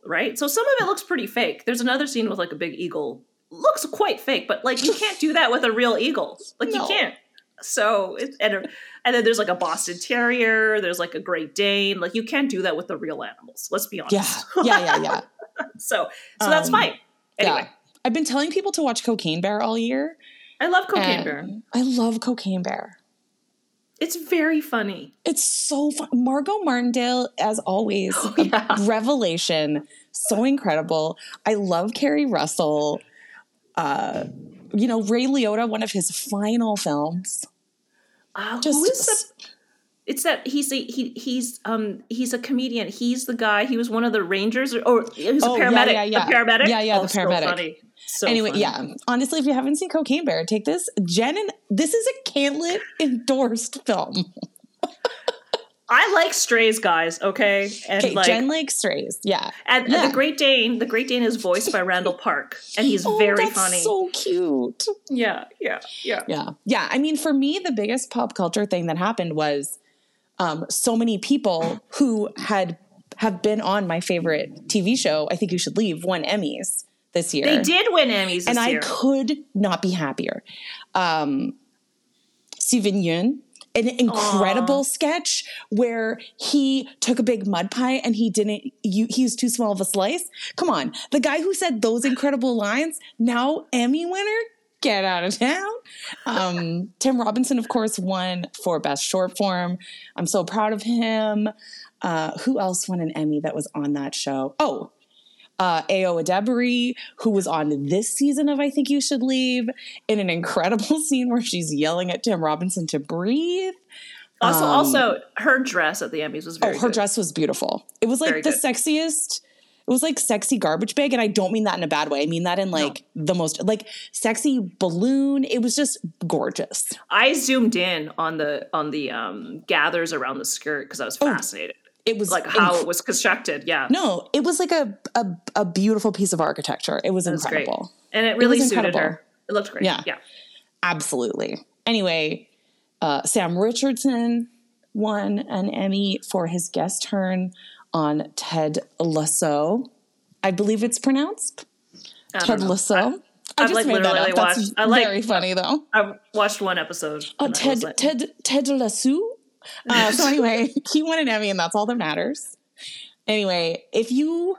right? So some of it looks pretty fake. There's another scene with like a big eagle. Looks quite fake, but like you can't do that with a real eagle. Like No. you can't. So it's and, and then there's like a Boston Terrier, there's like a Great Dane. Like you can't do that with the real animals. Let's be honest. yeah, yeah, yeah. *laughs* so so that's Um, fine. Anyway, Yeah. I've been telling people to watch Cocaine Bear all year. I love Cocaine Bear. I love Cocaine Bear. It's very funny. It's so fun. Margot Martindale, as always, *laughs* Oh, yeah. revelation. So incredible. I love Keri Russell. Uh, you know, Ray Liotta, one of his final films. Uh, Just who is that? It's that he's a he he's um he's a comedian. He's the guy. He was one of the rangers, or, or he was Oh, a paramedic. yeah, yeah. The paramedic. Yeah, yeah, Oh, the so paramedic. funny. So anyway, funny. yeah. Honestly, if you haven't seen Cocaine Bear, take this. Jen and this is a Can't Lit endorsed film. I like strays, guys. Okay, and like Jen likes strays. Yeah. and yeah. the Great Dane. The Great Dane is voiced by Randall *laughs* Park, and he's Oh, very that's funny. So cute. yeah, yeah, yeah. Yeah. Yeah. I mean, for me, the biggest pop culture thing that happened was um, so many people who had have been on my favorite TV show, I Think You Should Leave, won Emmys this year. They did win Emmys this and I year. could not be happier. Um, Steven Yeun, an incredible sketch where he took a big mud pie and he didn't, you, he used too small of a slice. Come on. The guy who said those incredible lines, now Emmy winner, get out of town. Um, Tim Robinson, of course, won for Best Short Form. I'm so proud of him. Uh, who else won an Emmy that was on that show? Oh, uh, Ayo Edebiri, who was on this season of I Think You Should Leave, in an incredible *laughs* scene where she's yelling at Tim Robinson to breathe. Also, Um, also her dress at the Emmys was Oh, her good. dress was beautiful. It was like Very the good. sexiest. It was like sexy garbage bag, and I don't mean that in a bad way. I mean that in like the most like sexy balloon. It was just gorgeous. I zoomed in on the on the um gathers around the skirt because I was fascinated, It was like how inc- it was constructed. Yeah, No, it was like a, a a beautiful piece of architecture. It was it was great, incredible. and it really was suited incredible. her. It looked great. Yeah. yeah. Absolutely. Anyway, uh, Sam Richardson won an Emmy for his guest turn on Ted Lasso. I believe it's pronounced Ted know. Lasso. I- I, just like, made that literally up. That's I like- very funny though. I watched one episode. Oh, Ted like, Ted Ted Lasso. Uh, so *laughs* anyway, *laughs* he won an Emmy, and that's all that matters. Anyway, if you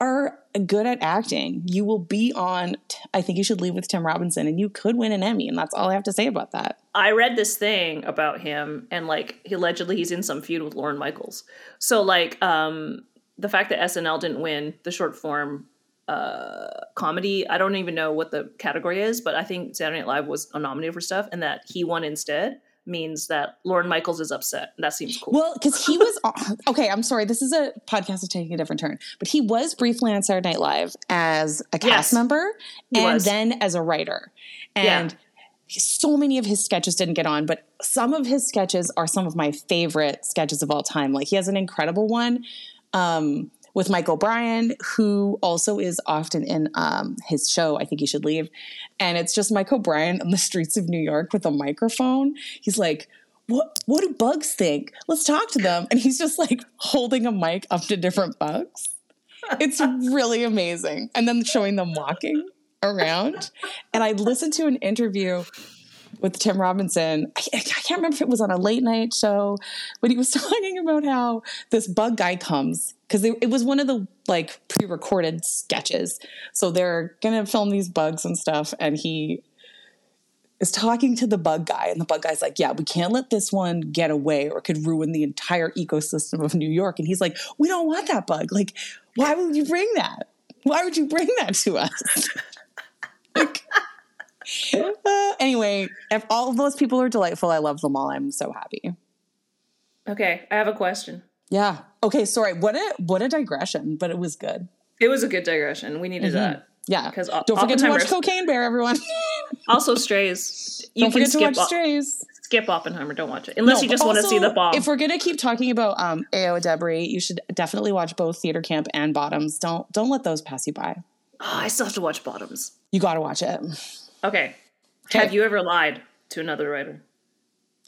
are good at acting, you will be on. I think you should leave with Tim Robinson, and you could win an Emmy, and that's all I have to say about that. I read this thing about him, and like he allegedly he's in some feud with Lorne Michaels. So like um the fact that SNL didn't win the short form uh comedy, I don't even know what the category is, but I think Saturday Night Live was nominated for stuff, and that he won instead means that Lorne Michaels is upset. That seems cool. Well, because he was *laughs* okay. I'm sorry. This is a podcast is taking a different turn, but he was briefly on Saturday Night Live as a cast Yes, member and was. then as a writer, and so many of his sketches didn't get on, but some of his sketches are some of my favorite sketches of all time. Like he has an incredible one. Um, with Mike O'Brien, who also is often in um, his show, I think you should leave. And it's just Mike O'Brien on the streets of New York with a microphone. He's like, what what do bugs think? Let's talk to them. And he's just like holding a mic up to different bugs. It's really amazing. And then showing them walking around. And I listened to an interview with Tim Robinson. I, I can't remember if it was on a late night show, but he was *laughs* talking about how this bug guy comes because it was one of the like pre-recorded sketches. So they're gonna film these bugs and stuff, and he is talking to the bug guy, and the bug guy's like, "Yeah, we can't let this one get away, or it could ruin the entire ecosystem of New York." And he's like, "We don't want that bug. Like, why would you bring that? Why would you bring that to us?" *laughs* uh, *laughs* anyway, if all of those people are delightful, I love them all. I'm so happy. okay, I have a question. Yeah. Okay. Sorry. What a what a digression, but it was good. It was a good digression. We needed that. Yeah. Because don't forget to watch Cocaine Bear, everyone. *laughs* Also, Strays. You don't can forget to skip watch o- Strays. skip Oppenheimer. Don't watch it unless No, you just want to see the bomb. If we're gonna keep talking about um Ayo Edebiri, you should definitely watch both Theater Camp and Bottoms. Don't don't let those pass you by. oh, I still have to watch Bottoms. You gotta watch it. Okay. Have you ever lied to another writer?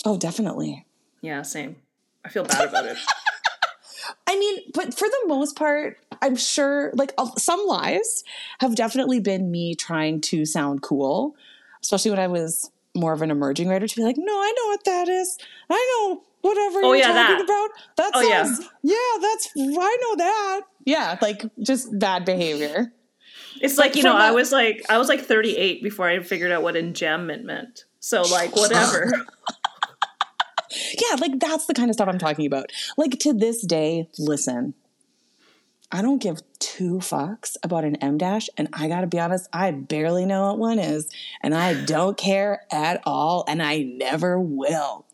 Oh, definitely. Yeah, same. I feel bad about it. *laughs* I mean, but for the most part, I'm sure like some lies have definitely been me trying to sound cool, especially when I was more of an emerging writer to be like, no, I know what that is. I know whatever Oh, you're yeah, talking that. about. That's Oh, yeah. yeah. that's, I know that. Yeah, like just bad behavior. It's like, you know, I was like I was like 38 before I figured out what enjambment meant. So like whatever. *laughs* Yeah, like that's the kind of stuff I'm talking about. Like to this day, listen, I don't give two fucks about an M dash, and I gotta be honest, I barely know what one is, and I don't care at all, and I never will.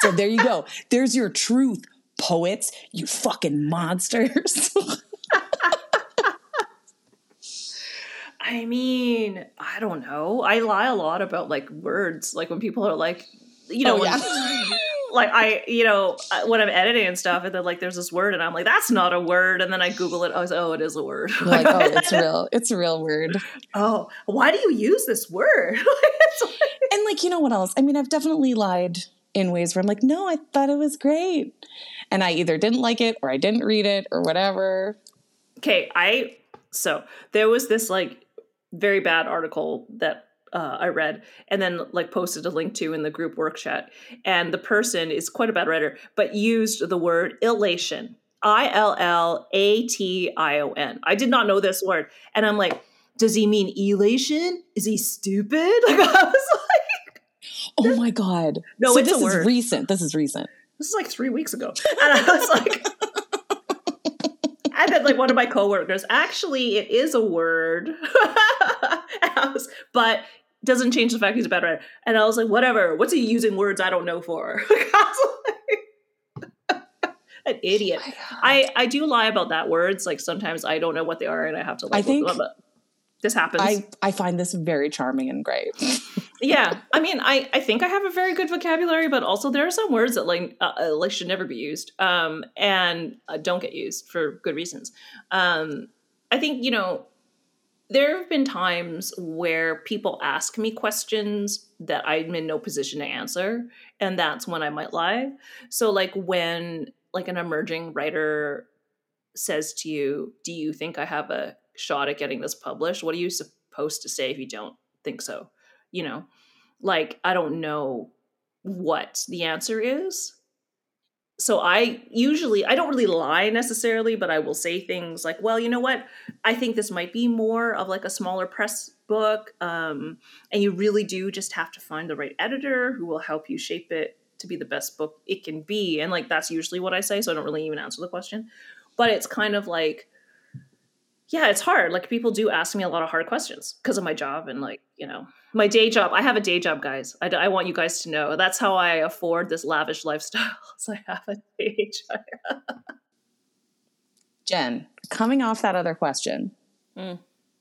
So there you go. There's your truth, poets, you fucking monsters. *laughs* I mean, I don't know. I lie a lot about like words. Like when people are like, you know, oh, when- yeah. *laughs* like I, you know, when I'm editing and stuff, and then like there's this word, and I'm like, that's not a word, and then I Google it. I was, oh, it is a word. like, oh, it's *laughs* real. It's a real word. *laughs* oh, why do you use this word? It's like- And like, you know what else? I mean, I've definitely lied in ways where I'm like, no, I thought it was great. And I either didn't like it or I didn't read it or whatever. okay, I so there was this like very bad article that uh, I read and then like posted a link to in the group work chat, and the person is quite a bad writer, but used the word illation. I L L A T I O N. I did not know this word. And I'm like, does he mean elation? Is he stupid? *laughs* Like I was like, Oh my God. No, so it's a this is recent. This is recent. this is like three weeks ago. And I was like, *laughs* and then like one of my coworkers, actually, it is a word, *laughs* was, but doesn't change the fact he's a bad writer. And I was like, whatever. What's he using words I don't know for? *laughs* An idiot. I I do lie about that words. Like sometimes I don't know what they are, and I have to. Like, I think this happens. I I find this very charming and great. *laughs* yeah, I mean, I I think I have a very good vocabulary, but also there are some words that like uh, uh like should never be used, um, and uh, don't get used for good reasons. Um, I think you know there have been times where people ask me questions that I'm in no position to answer, and that's when I might lie. So, like when like an emerging writer says to you, "Do you think I have a shot at getting this published?" What are you supposed to say if you don't think so? You know, like I don't know what the answer is so I usually I don't really lie necessarily, but I will say things like, "Well, you know what? I think this might be more of like a smaller press book, um, and you really do just have to find the right editor who will help you shape it to be the best book it can be." And like that's usually what I say, so I don't really even answer the question. But it's kind of like, yeah, it's hard. Like people do ask me a lot of hard questions because of my job, and like you know, my day job. I have a day job, guys. I, I want you guys to know that's how I afford this lavish lifestyle. *laughs* so I have a day job. Jen, coming off that other question, mm.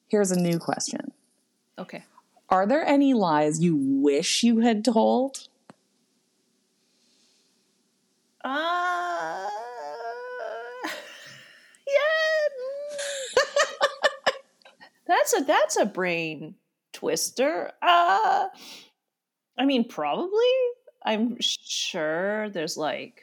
here's a new question. Okay. Are there any lies you wish you had told? Uh, *laughs* yeah. *laughs* that's a that's a brain Twister? Uh, I mean, probably. I'm sure there's like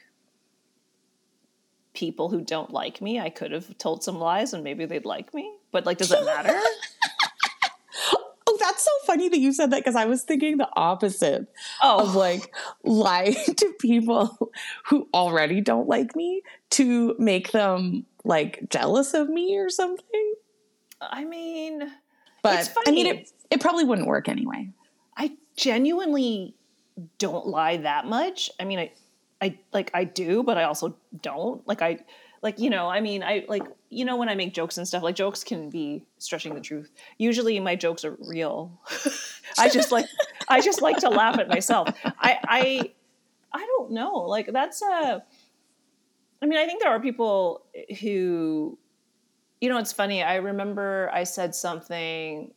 people who don't like me. I could have told some lies and maybe they'd like me, but like, does it matter? *laughs* oh, that's so funny that you said that because I was thinking the opposite oh. of like lying *laughs* to people who already don't like me to make them like jealous of me or something. I mean, but I mean, it, it probably wouldn't work anyway. I genuinely don't lie that much. I mean, I, I like I do, but I also don't. Like I, like you know, I mean, I like you know when I make jokes and stuff. Like jokes can be stretching the truth. Usually, my jokes are real. *laughs* I just like I just like to laugh at myself. I I I don't know. Like that's a. I mean, I think there are people who you know, it's funny. I remember I said something.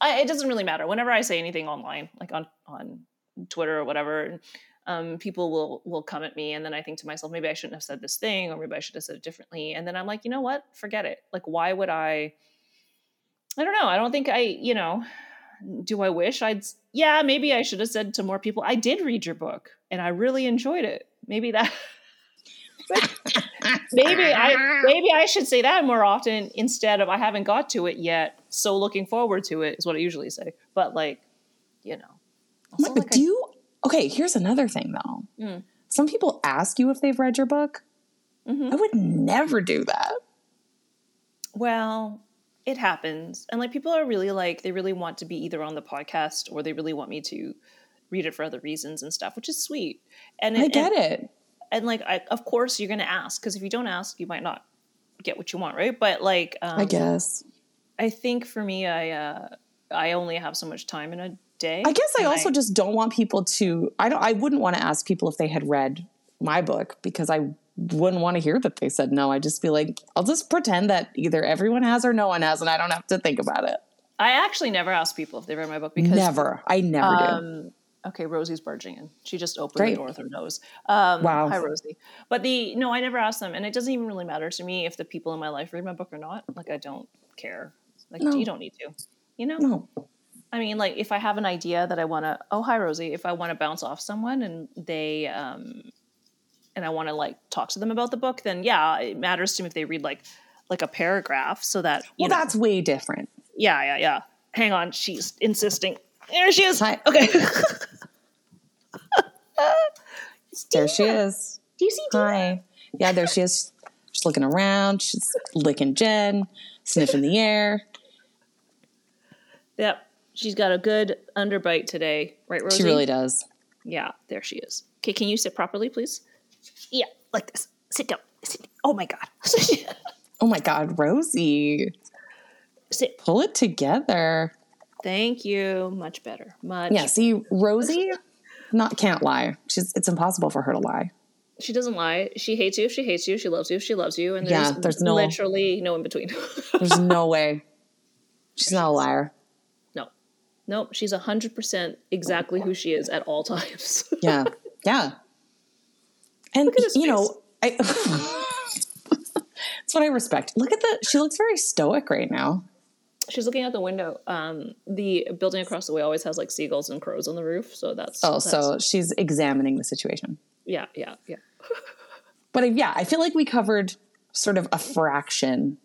I, it doesn't really matter. Whenever I say anything online, like on on Twitter or whatever, um, people will will come at me, and then I think to myself, maybe I shouldn't have said this thing, or maybe I should have said it differently. And then I'm like, you know what? Forget it. Like, why would I? I don't know. I don't think I. You know, do I wish I'd? Yeah, maybe I should have said to more people. I did read your book, and I really enjoyed it. Maybe that. *laughs* *laughs* maybe I maybe I should say that more often instead of I haven't got to it yet. So looking forward to it is what I usually say. But like, you know. But like do I, you okay, here's another thing though. Mm. Some people ask you if they've read your book. Mm-hmm. I would never do that. Well, it happens. And like people are really like they really want to be either on the podcast or they really want me to read it for other reasons and stuff, which is sweet. And it, I get and, it and like I, of course you're going to ask because if you don't ask you might not get what you want right? But like um, i guess. I think for me i uh i only have so much time in a day i guess i also I, just don't want people to i don't i wouldn't want to ask people if they had read my book because i wouldn't want to hear that they said no. I just feel like i'll just pretend that either everyone has or no one has and i don't have to think about it. I actually never ask people if they read my book because never. I never um, do Okay, Rosie's barging in. She just opened Great. the door with her nose. Um, wow. Hi, Rosie. But the no, I never asked them, and it doesn't even really matter to me if the people in my life read my book or not. Like, I don't care. Like, no. you don't need to. You know. No. I mean, like, if I have an idea that I want to, oh, hi, Rosie. If I want to bounce off someone and they, um, and I want to like talk to them about the book, then yeah, it matters to me if they read like, like a paragraph, so that. well, know, that's way different. Yeah, yeah, yeah. Hang on, she's insisting. There she is. Hi. Okay. *laughs* there she is. Do you see Dina? Hi. Yeah, there she is. She's looking around. She's licking Jen, sniffing the air. Yep. She's got a good underbite today, right, Rosie? She really does. Yeah, there she is. Okay, can you sit properly, please? Yeah, like this. Sit down. Sit. Oh my God. *laughs* Oh my God, Rosie, Sit. pull it together. Thank you. Much better. Much. Yeah, see, Rosie, not can't lie. She's it's impossible for her to lie. She doesn't lie. She hates you if she hates you. She loves you she loves you. And there's, Yeah, there's no- literally no in between. *laughs* There's no way. She's not a liar. no. Nope. She's 100% exactly who she is at all times. *laughs* Yeah. Yeah. And Look at you know, I *laughs* That's what I respect. Look at the she looks very stoic right now. She's looking out the window. Um, the building across the way always has like seagulls and crows on the roof. So that's. Oh, that's- so she's examining the situation. Yeah, yeah, yeah. *laughs* But yeah, I feel like we covered sort of a fraction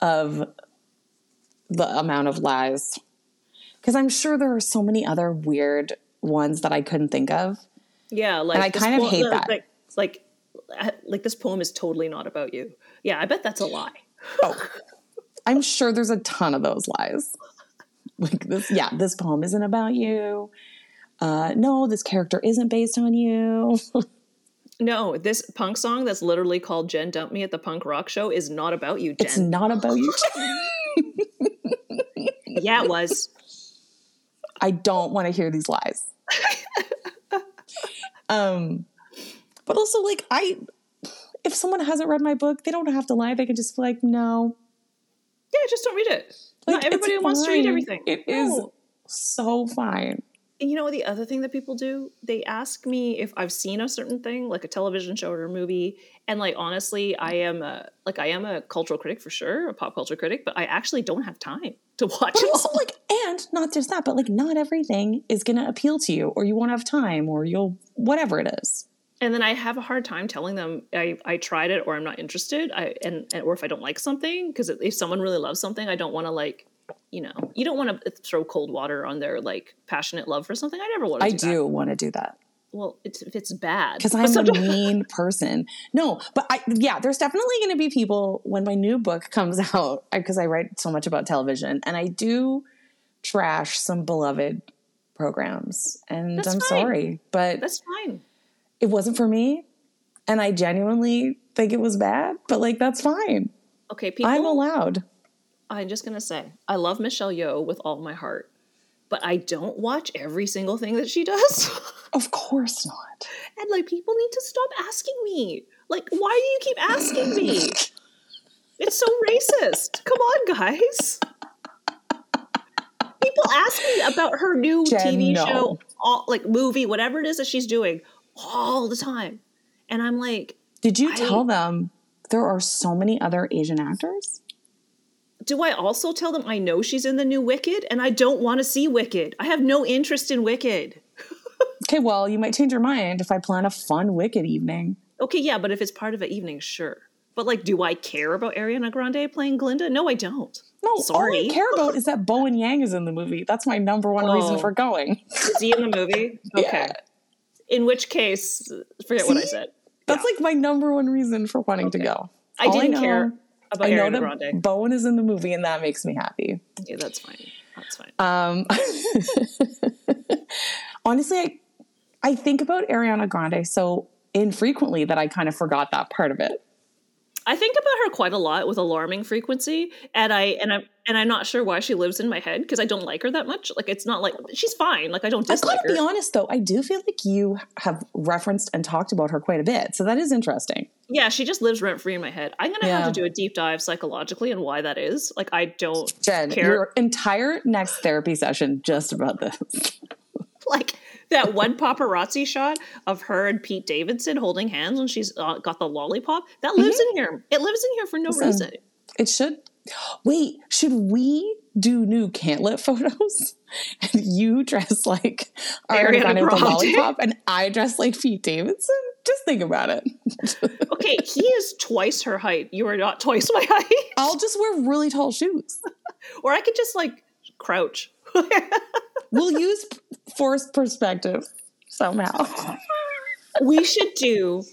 of the amount of lies. Because I'm sure there are so many other weird ones that I couldn't think of. Yeah, like I this kind of poem- hate like- that. Like, like, uh, like this poem is totally not about you. Yeah, I bet that's a lie. Oh, *laughs* I'm sure there's a ton of those lies. Like this, yeah, this poem isn't about you. Uh, no, this character isn't based on you. *laughs* No, this punk song that's literally called "Jen Dump Me at the Punk Rock Show" is not about you, Jen. It's not about you. *laughs* yeah, it was. I don't want to hear these lies. *laughs* um, but also, like, I, if someone hasn't read my book, they don't have to lie. They can just be like, no. Yeah, just don't read it. Like, not everybody wants to read everything. It is No. so fine. And you know the other thing that people do? They ask me if I've seen a certain thing, like a television show or a movie, and like honestly, I am a like I am a cultural critic for sure, a pop culture critic, but I actually don't have time to *laughs* watch But it. also, like, and not just that, but like, not everything is going to appeal to you, or you won't have time, or you'll, whatever it is. And then I have a hard time telling them I, I tried it or I'm not interested. I and, and or if I don't like something, because if someone really loves something, I don't want to like, you know, you don't want to uh, throw cold water on their like passionate love for something. I never want to. I do. do want to do that. Well, it's, if it's bad, because I'm *laughs* a mean person. No, but I yeah, there's definitely going to be people when my new book comes *laughs* out because I write so much about television and I do trash some beloved programs, and That's I'm fine. sorry, but That's fine. It wasn't for me, and I genuinely think it was bad. But like that's fine. Okay, people. I'm allowed. I'm just gonna say I love Michelle Yeoh with all my heart, but I don't watch every single thing that she does. *laughs* Of course not. and like people need to stop asking me. Like, why do you keep asking me? It's so racist. Come on, guys. People ask me about her new Jen, TV no. show, all, like movie, whatever it is that she's doing, all the time. And I'm like, Did you I- tell them there are so many other Asian actors? do I also tell them I know she's in the new Wicked and I don't want to see Wicked? I have no interest in Wicked. *laughs* Okay, well, you might change your mind if I plan a fun Wicked evening. Okay, yeah, but if it's part of an evening, sure. But like, do I care about Ariana Grande playing Glinda? No, I don't. No, Sorry. all. I care about is that *laughs* Bowen Yang is in the movie. That's my number one reason Oh. for going. Is he in the movie? *laughs* Okay. Yeah. In which case, forget what I said. That's like my number one reason for wanting to Okay. go. I All didn't know- care about I know Ariana that Grande. Bowen is in the movie, and that makes me happy. Yeah, that's fine. That's fine. Um, *laughs* honestly, I I think about Ariana Grande so infrequently that I kind of forgot that part of it. I think about her quite a lot with alarming frequency, and I and I'm and I'm not sure why she lives in my head because I don't like her that much. Like it's not like she's fine. Like I don't I dislike gotta her. be honest though, I do feel like you have referenced and talked about her quite a bit, so that is interesting. Yeah, she just lives rent free in my head. I'm gonna have to do a deep dive psychologically and why that is. Like I don't Jen, care. your entire next therapy session just about this. *laughs* like that one paparazzi shot of her and Pete Davidson holding hands when she's uh, got the lollipop. That lives in here. It lives in here for no Listen, reason. It should. Wait, should we do new Can't Lit photos? *laughs* And you dress like Ariana Grande with a lollipop, and I dress like Pete Davidson? Just think about it. *laughs* Okay, he is twice her height. You are not twice my *laughs* height. I'll just wear really tall shoes. Or I could just like crouch. *laughs* We'll use forced perspective somehow. *laughs* we should do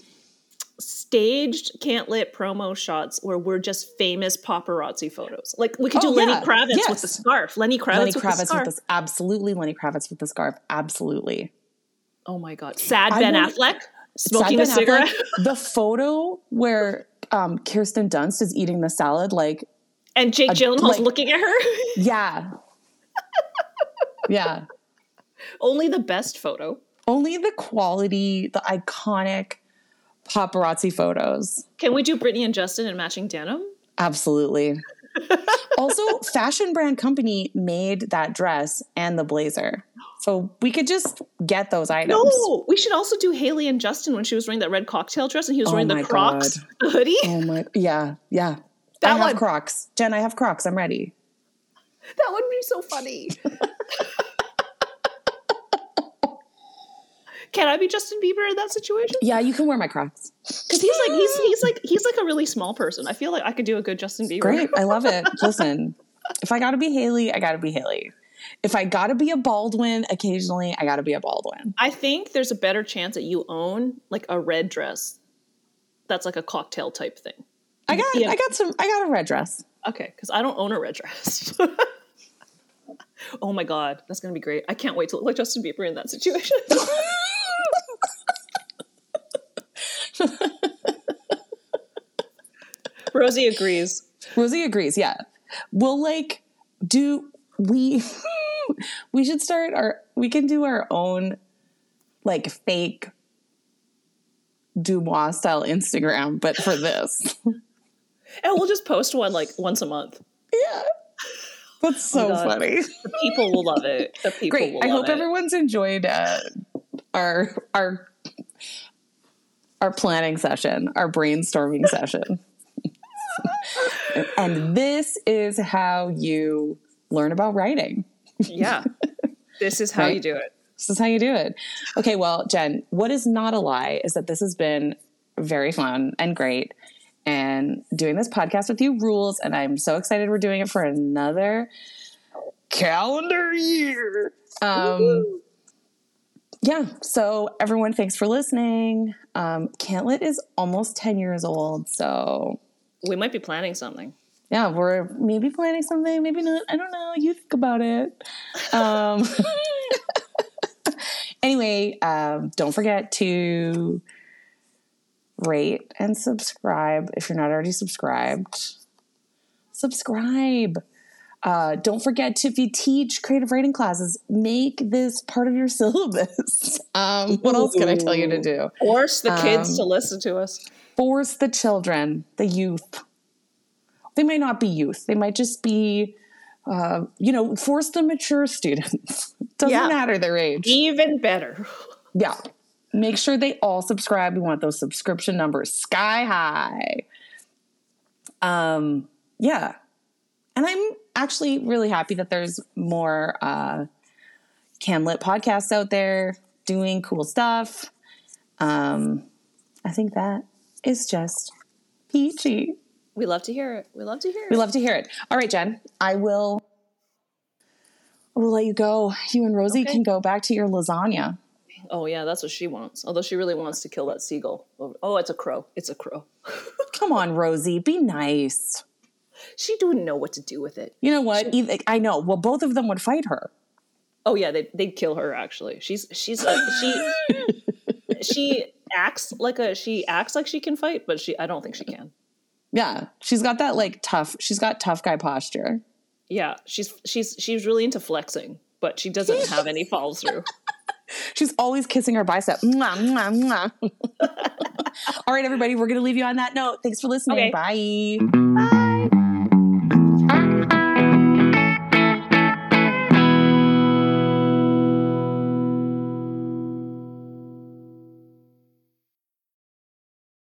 staged can't lit promo shots where we're just famous paparazzi photos. Like we could do Oh, Lenny yeah. Kravitz with the scarf. Lenny Kravitz, Lenny with, the Kravitz scarf. with this, absolutely. Lenny Kravitz with the scarf, absolutely. Oh my god. Sad I Ben want- Affleck smoking a Ben cigarette. Affleck, *laughs* the photo where um, Kirsten Dunst is eating the salad. Like, And Jake Gyllenhaal's like- looking at her. yeah, yeah. Only the best photo. Only the quality, the iconic paparazzi photos. Can we do Britney and Justin in matching denim? Absolutely. *laughs* also, fashion brand company made that dress and the blazer. So we could just get those items. No, we should also do Hailey and Justin when she was wearing that red cocktail dress and he was Oh wearing the Crocs God. hoodie. Oh my yeah, yeah. That I have one- Crocs. Jen, I have Crocs. I'm ready. That would be so funny. Can I be Justin Bieber in that situation? Yeah, you can wear my Crocs. Because he's like he's he's like he's like a really small person. I feel like I could do a good Justin Bieber. Great. I love it. *laughs* Listen, if I gotta be Hailey, I gotta be Hailey. If I gotta be a Baldwin occasionally, I gotta be a Baldwin. I think there's a better chance that you own like a red dress. That's like a cocktail type thing. I got Yeah. I got some I got a red dress. Okay, because I don't own a red dress. *laughs* oh my god, that's gonna be great. I can't wait to look like Justin Bieber in that situation. *laughs* Rosie agrees. Rosie agrees, yeah. We'll like do we *laughs* we should start our we can do our own like fake Dumois style Instagram, but for this. And we'll just post one like once a month. yeah. That's so God. funny. The people will love it. The people Great. will I love hope it. everyone's enjoyed uh, our our our planning session, our brainstorming *laughs* session. and this is how you learn about writing. Yeah. This is how Right. you do it. This is how you do it. Okay, well, Jen, what is not a lie is that this has been very fun and great. And doing this podcast with you rules. And I'm so excited we're doing it for another calendar year. Um, yeah, so everyone, thanks for listening. Um, Can't Lit is almost 10 years old. So We might be planning something. yeah, we're maybe planning something, maybe not. I don't know. You think about it. Um, *laughs* *laughs* anyway, um, don't forget to rate and subscribe if you're not already subscribed. Subscribe. Uh, don't forget to, if you teach creative writing classes, make this part of your *laughs* syllabus. Um, what else can I tell you to do? Force the kids Um, to listen to us. force the children, the youth. They might not be youth. They might just be, uh, you know, force the mature *laughs* students. Doesn't Yeah. matter their age. Even better. Yeah. Make sure they all subscribe. We want those subscription numbers sky high. Um, yeah. And I'm actually really happy that there's more uh, Camlet podcasts out there doing cool stuff. Um, I think that is just peachy. We love to hear it. We love to hear it. We love to hear it. All right, Jen, I will. I will let you go. You and Rosie Okay. can go back to your lasagna. Oh yeah, that's what she wants. Although she really wants to kill that seagull. Oh, it's a crow. It's a crow. *laughs* Come on, Rosie, be nice. She wouldn't know what to do with it. You know what? Either, I know. Well, both of them would fight her. Oh yeah, they they'd kill her. Actually, she's she's a, she *laughs* she acts like a she acts like she can fight, but she I don't think she can. Yeah, she's got that like tough. She's got tough guy posture. Yeah, she's she's she's really into flexing, but she doesn't have any follow through. *laughs* She's always kissing her bicep. Mwah, mwah, mwah. *laughs* *laughs* All right, everybody, we're gonna leave you on that note. Thanks for listening. Okay. Bye. Mm-hmm. Bye.